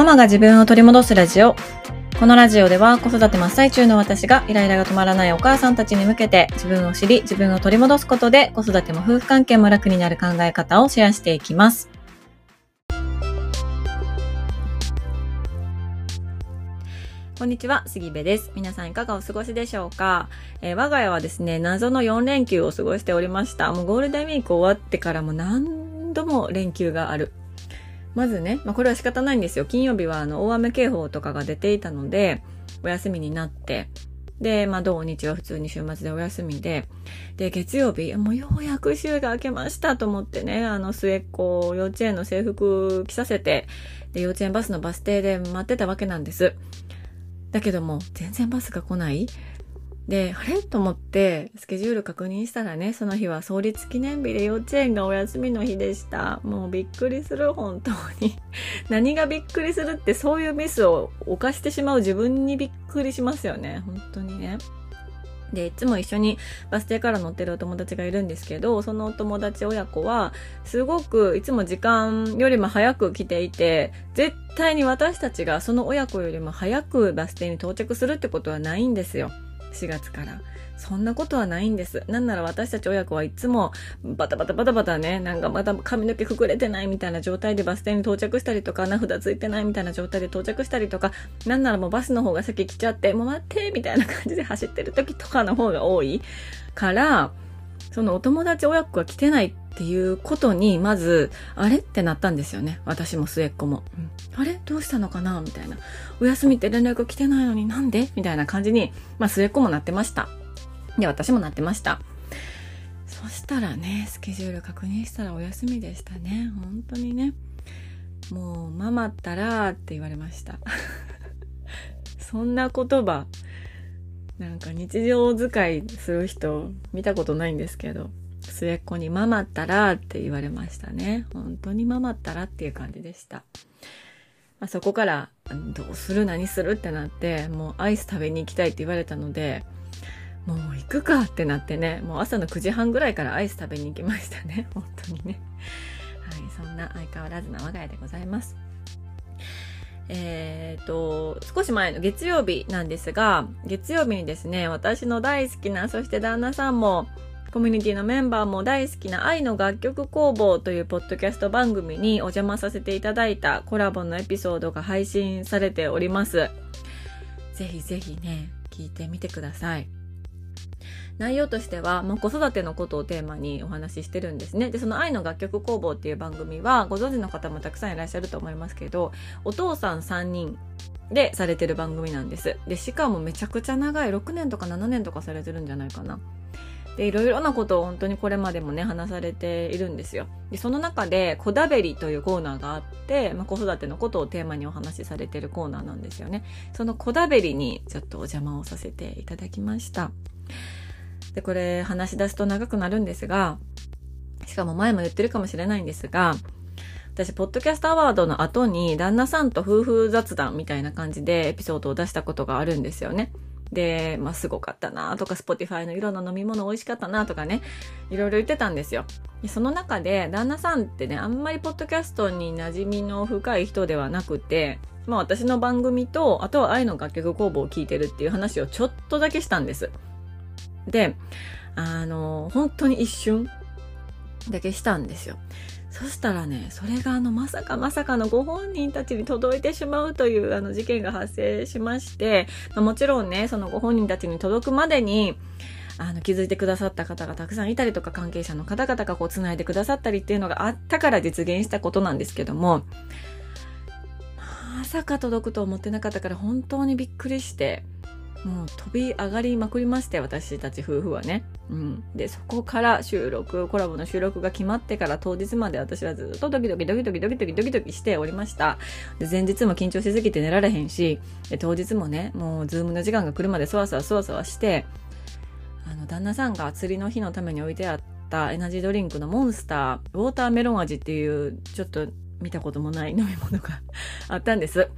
ママが自分を取り戻すラジオ。このラジオでは子育て真っ最中の私がイライラが止まらないお母さんたちに向けて自分を知り自分を取り戻すことで子育ても夫婦関係も楽になる考え方をシェアしていきます。こんにちは、杉部です。皆さんいかがお過ごしでしょうか、えー、我が家はですね、謎の4連休を過ごしておりました。もうゴールデンウィーク終わってからも何度も連休がある。まずね、まあ、これは仕方ないんですよ。金曜日はあの大雨警報とかが出ていたので、お休みになって、で、まあ、土日は普通に週末でお休みで、で、月曜日、もうようやく週が明けましたと思ってね、あの、末っ子、幼稚園の制服着させて、で、幼稚園バスのバス停で待ってたわけなんです。だけども、全然バスが来ないで、あれ？と思って、スケジュール確認したらね、その日は創立記念日で幼稚園がお休みの日でした。もうびっくりする、本当に。何がびっくりするって、そういうミスを犯してしまう自分にびっくりしますよね。本当にね。で、いつも一緒にバス停から乗ってるお友達がいるんですけど、そのお友達親子は、すごくいつも時間よりも早く来ていて、絶対に私たちがその親子よりも早くバス停に到着するってことはないんですよ。4月から。そんなことはないんです。なんなら私たち親子はいつもバタバタバタバタね、なんかまた髪の毛膨れてないみたいな状態でバス停に到着したりとか、名札ついてないみたいな状態で到着したりとか、なんならもうバスの方が先来ちゃって、もう待ってみたいな感じで走ってる時とかの方が多いから、そのお友達親子が来てないっていうことに、まず、あれってなったんですよね。私も末っ子も。うん、あれ？どうしたのかな？みたいな。お休みって連絡来てないのになんで？みたいな感じに、まあ末っ子もなってました。で、私もなってました。そしたらね、スケジュール確認したらお休みでしたね。本当にね。もう、ママったらって言われました。そんな言葉、なんか日常使いする人見たことないんですけど、末っ子にママったらって言われましたね。本当にママったらっていう感じでした。まあ、そこからどうする何するってなってもうアイス食べに行きたいって言われたのでもう行くかってなってねもう朝の9時半ぐらいからアイス食べに行きましたね 本当にねはいそんな相変わらずな我が家でございますえーと、少し前の月曜日なんですが、月曜日にですね、私の大好きな、そして旦那さんも、コミュニティのメンバーも大好きな愛の楽曲工房というポッドキャスト番組にお邪魔させていただいたコラボのエピソードが配信されております。ぜひぜひね、聞いてみてください。内容としては、まあ、子育てのことをテーマにお話ししてるんですね。で、その愛の楽曲工房っていう番組は、ご存知の方もたくさんいらっしゃると思いますけど、お父さん3人でされてる番組なんです。で、しかもめちゃくちゃ長い、6年とか7年とかされてるんじゃないかな。で、いろいろなことを本当にこれまでもね、話されているんですよ。で、その中で、こだべりというコーナーがあって、まあ、子育てのことをテーマにお話しされてるコーナーなんですよね。そのこだべりにちょっとお邪魔をさせていただきました。で、これ話し出すと長くなるんですが、しかも前も言ってるかもしれないんですが、私、ポッドキャストアワードの後に、旦那さんと夫婦雑談みたいな感じでエピソードを出したことがあるんですよね。で、まあ、すごかったなとか、 Spotify の色の飲み物美味しかったなとかね、いろいろ言ってたんですよ。その中で、旦那さんってね、あんまりポッドキャストに馴染みの深い人ではなくて、まあ私の番組と、あとは愛の楽曲工房を聞いてるっていう話をちょっとだけしたんです。で、あの、本当に一瞬だけしたんですよ。そしたらね、それがあの、まさかまさかのご本人たちに届いてしまうというあの事件が発生しまして、ま、もちろんね、そのご本人たちに届くまでに、あの、気づいてくださった方がたくさんいたりとか、関係者の方々がこう、繋いでくださったりっていうのがあったから実現したことなんですけども、まさか届くと思ってなかったから本当にびっくりして、もう飛び上がりまくりまして私たち夫婦はね。うん。で、そこから収録、コラボの収録が決まってから当日まで私はずっとドキドキドキドキドキドキドキドキしておりました。で、前日も緊張しすぎて寝られへんし、で当日もね、もうズームの時間が来るまでそわそわそわそわして、あの、旦那さんが釣りの日のために置いてあったエナジードリンクのモンスター、ウォーターメロン味っていう、ちょっと見たこともない飲み物があったんです。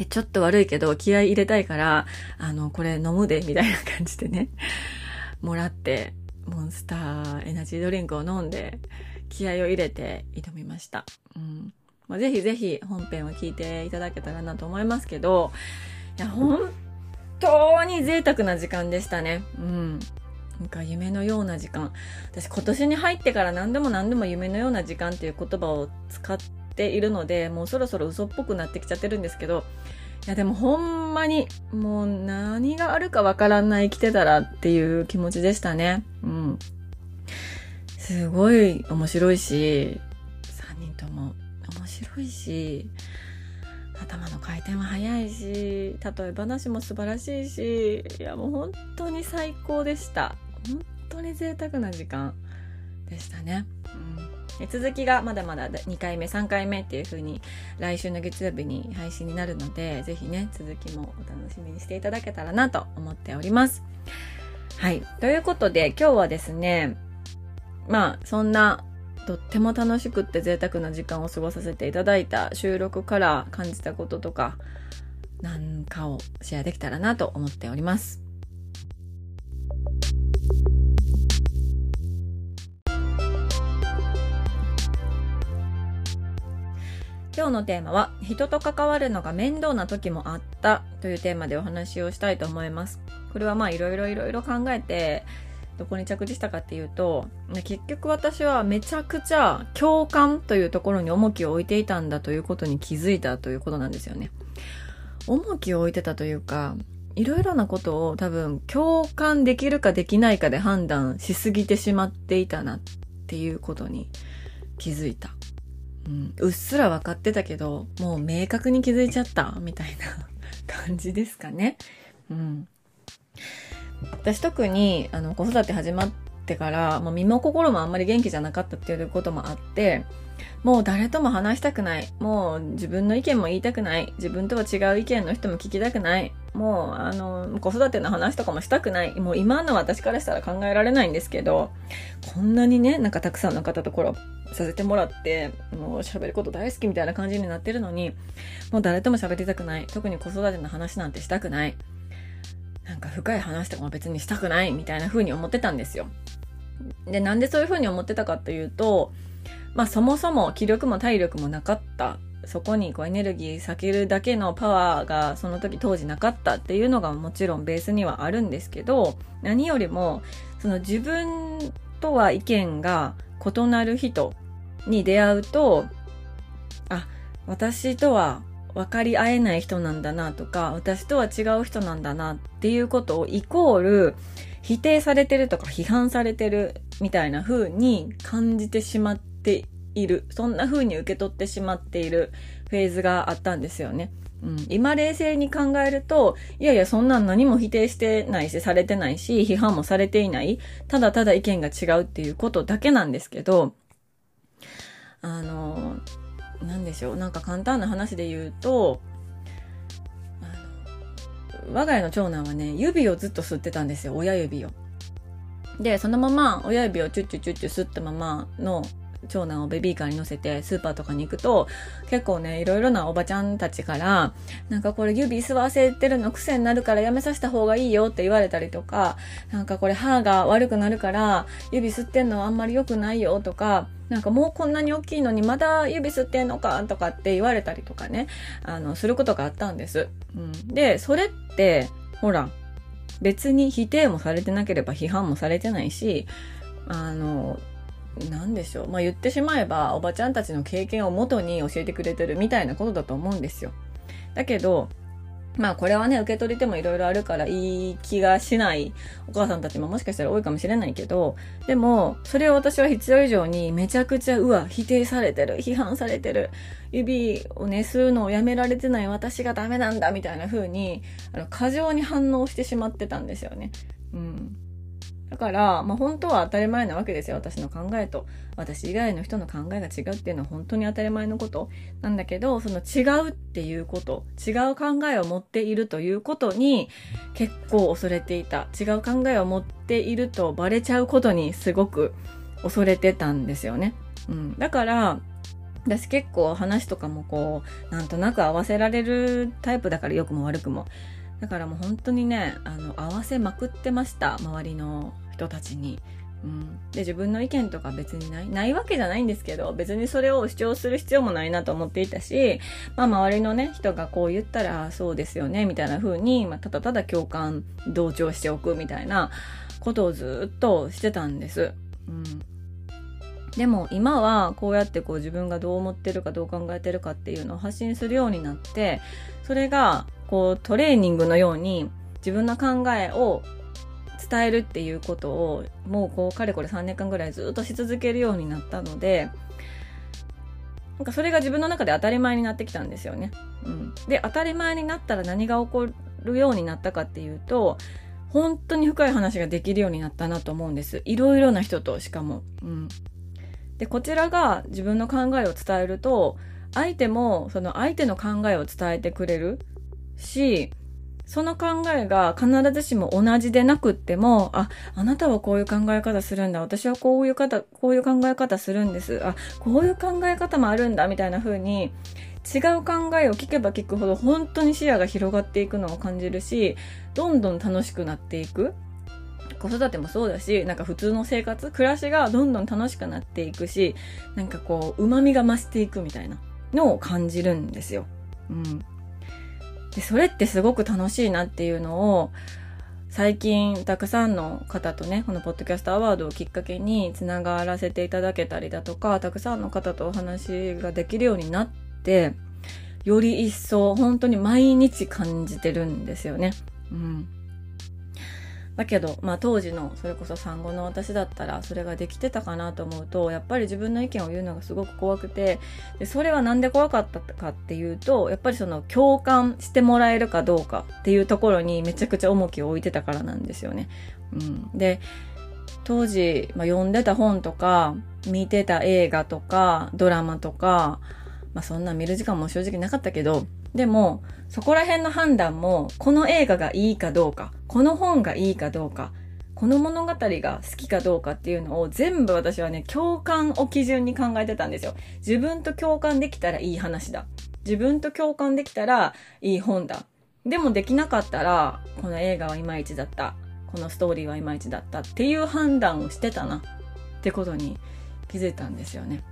で、ちょっと悪いけど気合入れたいから、あの、これ飲むで、みたいな感じでね、もらって、モンスターエナジードリンクを飲んで、気合を入れて挑みました。うん。まあ、ぜひぜひ本編を聞いていただけたらなと思いますけど、いや、本当に贅沢な時間でしたね。うん。なんか夢のような時間。私今年に入ってから何でも何でも夢のような時間っていう言葉を使ってているので、もうそろそろ嘘っぽくなってきちゃってるんですけど、いやでもほんまにもう何があるかわからない生きてたらっていう気持ちでしたね。うん。すごい面白いし、3人とも面白いし、頭の回転は速いし、例え話も素晴らしいし、いやもう本当に最高でした。本当に贅沢な時間でしたね。うん、続きがまだまだ2回目3回目っていう風に来週の月曜日に配信になるのでぜひね続きもお楽しみにしていただけたらなと思っております。はい。ということで今日はですねまあそんなとっても楽しくって贅沢な時間を過ごさせていただいた収録から感じたこととかなんかをシェアできたらなと思っております。今日のテーマは人と関わるのが面倒な時もあったというテーマでお話をしたいと思います。これはまあいろいろいろいろ考えてどこに着地したかっていうと結局私はめちゃくちゃ共感というところに重きを置いていたんだということに気づいたということなんですよね。重きを置いてたというかいろいろなことを多分共感できるかできないかで判断しすぎてしまっていたなっていうことに気づいた。うん、うっすら分かってたけど、もう明確に気づいちゃったみたいな 感じですかね。うん。私特にあの子育て始まってから、もう身も心もあんまり元気じゃなかったっていうこともあって、もう誰とも話したくない。もう自分の意見も言いたくない。自分とは違う意見の人も聞きたくない。もう、あの、子育ての話とかもしたくない。もう今の私からしたら考えられないんですけど、こんなにね、なんかたくさんの方とコラボさせてもらって、もう喋ること大好きみたいな感じになってるのに、もう誰とも喋りたくない。特に子育ての話なんてしたくない。なんか深い話とかも別にしたくないみたいな風に思ってたんですよ。で、なんでそういう風に思ってたかというと、まあそもそも気力も体力もなかった。そこにこうエネルギー避けるだけのパワーがその時当時なかったっていうのがもちろんベースにはあるんですけど何よりもその自分とは意見が異なる人に出会うとあ私とは分かり合えない人なんだなとか私とは違う人なんだなっていうことをイコール否定されてるとか批判されてるみたいな風に感じてしまっている。そんな風に受け取ってしまっているフェーズがあったんですよね。うん、今冷静に考えると、いやいや、そんなん何も否定してないし、されてないし、批判もされていない。ただただ意見が違うっていうことだけなんですけど、あの、なんでしょう。なんか簡単な話で言うと、あの、我が家の長男はね、指をずっと吸ってたんですよ。親指を。で、そのまま親指をチュッチュチュッチュ吸ったままの長男をベビーカーに乗せてスーパーとかに行くと、結構ね、いろいろなおばちゃんたちから、なんかこれ指吸わせてるの癖になるからやめさせた方がいいよって言われたりとか、なんかこれ歯が悪くなるから指吸ってんのあんまり良くないよとか、なんかもうこんなに大きいのにまだ指吸ってんのかとかって言われたりとかね、あの、することがあったんです。うん、で、それって、ほら、別に否定もされてなければ批判もされてないし、あの、何でしょう。まあ言ってしまえば、おばちゃんたちの経験をもとに教えてくれてるみたいなことだと思うんですよ。だけど、まあこれはね、受け取り手もいろいろあるからいい気がしないお母さんたちももしかしたら多いかもしれないけど、でも、それを私は必要以上にめちゃくちゃ、うわ、否定されてる、批判されてる、指をね、吸うのをやめられてない私がダメなんだ、みたいな風に、あの、過剰に反応してしまってたんですよね。うん。だから、まあ、本当は当たり前なわけですよ。私の考えと。私以外の人の考えが違うっていうのは本当に当たり前のことなんだけど、その違うっていうこと、違う考えを持っているということに結構恐れていた。違う考えを持っているとバレちゃうことにすごく恐れてたんですよね。うん。だから、私結構話とかもこう、なんとなく合わせられるタイプだから良くも悪くも。だからもう本当にね、あの、合わせまくってました。周りの人たちに。うん、で自分の意見とか別にないないわけじゃないんですけど別にそれを主張する必要もないなと思っていたし、まあ、周りのね人がこう言ったらそうですよねみたいな風に、まあ、ただただ共感同調しておくみたいなことをずっとしてたんです。うんでも今はこうやってこう自分がどう思ってるかどう考えてるかっていうのを発信するようになってそれがこうトレーニングのように自分の考えを伝えるっていうことをもうこうかれこれ3年間ぐらいずっとし続けるようになったのでなんかそれが自分の中で当たり前になってきたんですよね。うん、で当たり前になったら何が起こるようになったかっていうと本当に深い話ができるようになったなと思うんです。いろいろな人としかも。うん、でこちらが自分の考えを伝えると相手もその相手の考えを伝えてくれるしその考えが必ずしも同じでなくっても、あ、あなたはこういう考え方するんだ。私はこういう方、こういう考え方するんです。あ、こういう考え方もあるんだ。みたいな風に、違う考えを聞けば聞くほど本当に視野が広がっていくのを感じるし、どんどん楽しくなっていく。子育てもそうだし、なんか普通の生活、暮らしがどんどん楽しくなっていくし、なんかこう、旨味が増していくみたいなのを感じるんですよ。うん。でそれってすごく楽しいなっていうのを最近たくさんの方とねこのポッドキャストアワードをきっかけにつながらせていただけたりだとかたくさんの方とお話ができるようになってより一層本当に毎日感じてるんですよね。うんだけど、まあ当時のそれこそ産後の私だったらそれができてたかなと思うと、やっぱり自分の意見を言うのがすごく怖くて、でそれはなんで怖かったかっていうと、やっぱりその共感してもらえるかどうかっていうところにめちゃくちゃ重きを置いてたからなんですよね。うん。で、当時、まあ、読んでた本とか、見てた映画とか、ドラマとか、まあそんな見る時間も正直なかったけど、でも、そこら辺の判断も、この映画がいいかどうか、この本がいいかどうか、この物語が好きかどうかっていうのを全部私はね、共感を基準に考えてたんですよ。自分と共感できたらいい話だ。自分と共感できたらいい本だ。でもできなかったら、この映画はいまいちだった。このストーリーはいまいちだったっていう判断をしてたなってことに気づいたんですよね。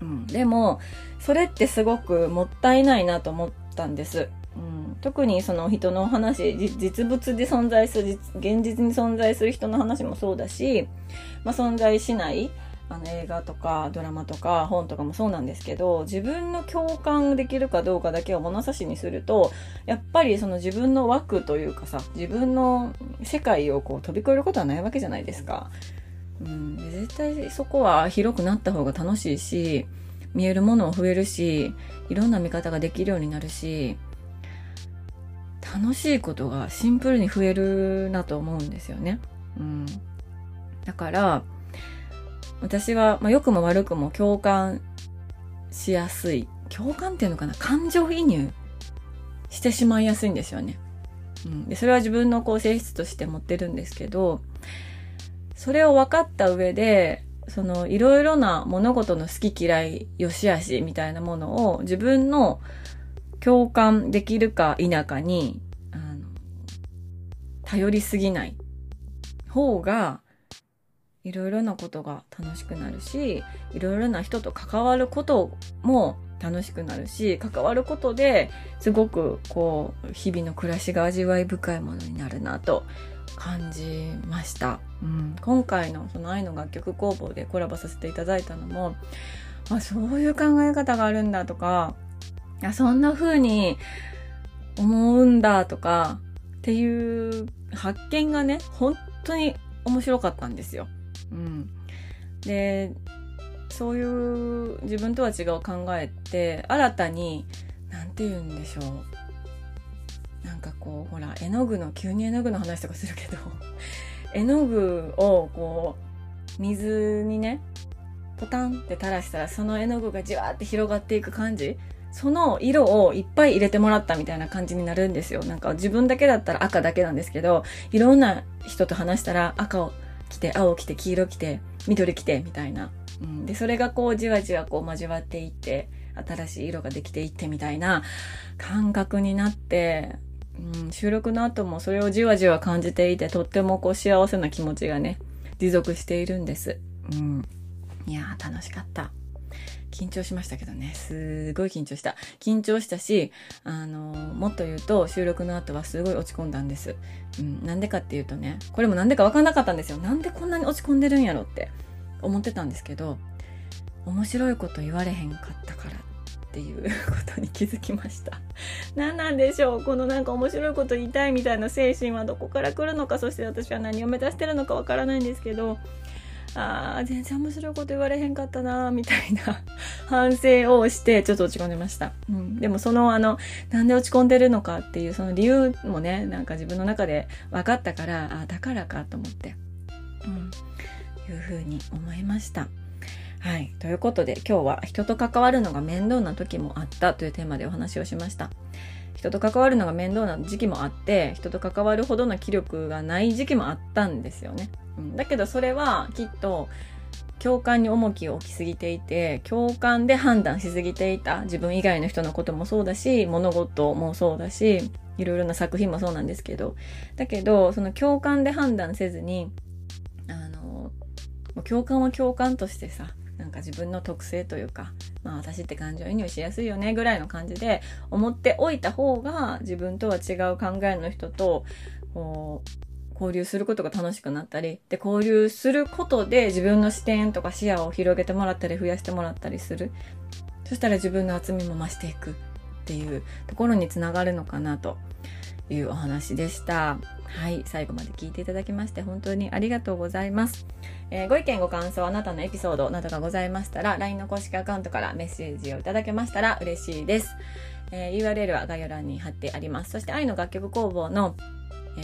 うん。でも、それってすごくもったいないなと思ったんです。うん、特にその人の話実物で存在する現実に存在する人の話もそうだし、まあ、存在しないあの映画とかドラマとか本とかもそうなんですけど自分の共感できるかどうかだけを物差しにするとやっぱりその自分の枠というかさ自分の世界をこう飛び越えることはないわけじゃないですか。うん、絶対そこは広くなった方が楽しいし見えるものも増えるしいろんな見方ができるようになるし楽しいことがシンプルに増えるなと思うんですよね。うん、だから私は、まあ、良くも悪くも共感しやすい共感っていうのかな？感情移入してしまいやすいんですよね。うん、でそれは自分のこう性質として持ってるんですけどそれを分かった上でそのいろいろな物事の好き嫌い良し悪しみたいなものを自分の共感できるか否かにあの頼りすぎない方がいろいろなことが楽しくなるしいろいろな人と関わることも楽しくなるし関わることですごくこう日々の暮らしが味わい深いものになるなと感じました、うん、今回のその愛の楽曲工房でコラボさせていただいたのもあそういう考え方があるんだとかあそんな風に思うんだとかっていう発見がね本当に面白かったんですよ。うん、でそういう自分とは違う考えって新たに何て言うんでしょうなんかこうほら絵の具の急に絵の具の話とかするけど 絵の具をこう水にねポタンって垂らしたらその絵の具がじわーって広がっていく感じその色をいっぱい入れてもらったみたいな感じになるんですよ。なんか自分だけだったら赤だけなんですけど、いろんな人と話したら赤を着て、青着て、黄色着て、緑着て、みたいな。うん、で、それがこうじわじわこう交わっていって、新しい色ができていってみたいな感覚になって、うん、収録の後もそれをじわじわ感じていて、とってもこう幸せな気持ちがね、持続しているんです。うん。いやー楽しかった。緊張しましたけどね。すごい緊張した。緊張したし、あの、もっと言うと収録の後はすごい落ち込んだんです。うん、なんでかっていうとね、これもなんでかわかんなかったんですよ。なんでこんなに落ち込んでるんやろって思ってたんですけど、面白いこと言われへんかったからっていう ことに気づきました。何なんでしょう？このなんか面白いこと言いたいみたいな精神はどこから来るのか、そして私は何を目指してるのかわからないんですけど、あー、全然面白いこと言われへんかったなみたいな反省をして、ちょっと落ち込んでました。うん。でもそのあの、なんで落ち込んでるのかっていうその理由もね、なんか自分の中で分かったから、あだからかと思って、うん。いうふうに思いました。はい。ということで、今日は人と関わるのが面倒な時もあったというテーマでお話をしました。人と関わるのが面倒な時期もあって、人と関わるほどの気力がない時期もあったんですよね。うん、だけどそれはきっと共感に重きを置きすぎていて共感で判断しすぎていた自分以外の人のこともそうだし物事もそうだしいろいろな作品もそうなんですけどだけどその共感で判断せずにあの共感は共感としてさなんか自分の特性というか、まあ私って感情移入しやすいよねぐらいの感じで思っておいた方が自分とは違う考えの人とこう交流することが楽しくなったり、で、交流することで自分の視点とか視野を広げてもらったり増やしてもらったりする。そしたら自分の厚みも増していくっていうところにつながるのかなというお話でした。はい、最後まで聞いていただきまして本当にありがとうございます。えー、ご意見ご感想、あなたのエピソードなどがございましたら、LINE の公式アカウントからメッセージをいただけましたら嬉しいです。えー、URL は概要欄に貼ってあります。そして愛の楽曲工房の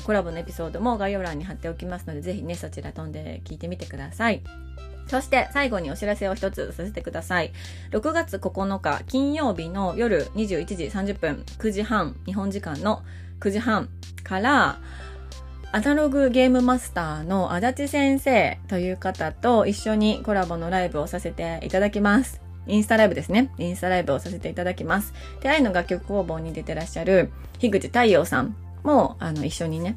コラボのエピソードも概要欄に貼っておきますので、ぜひね、そちら飛んで聞いてみてください。そして最後にお知らせを一つさせてください。6月9日金曜日の夜21時30分9時半、日本時間の9時半から、アナログゲームマスターの足立先生という方と一緒にコラボのライブをさせていただきます。インスタライブですね。インスタライブをさせていただきます。で、愛の楽曲工房に出てらっしゃる樋口太陽さんも、あの、一緒にね、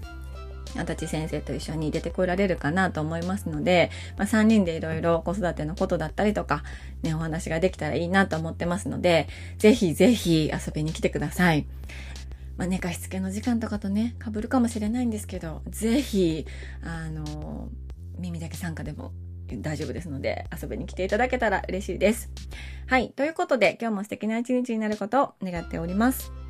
足立先生と一緒に出てこられるかなと思いますので、まあ、3人でいろいろ子育てのことだったりとか、ね、お話ができたらいいなと思ってますので、ぜひぜひ遊びに来てください。まあ、寝かしつけの時間とかとね、かぶるかもしれないんですけど、是非、あの、耳だけ参加でも大丈夫ですので、遊びに来ていただけたら嬉しいです。はい。ということで、今日も素敵な一日になることを願っております。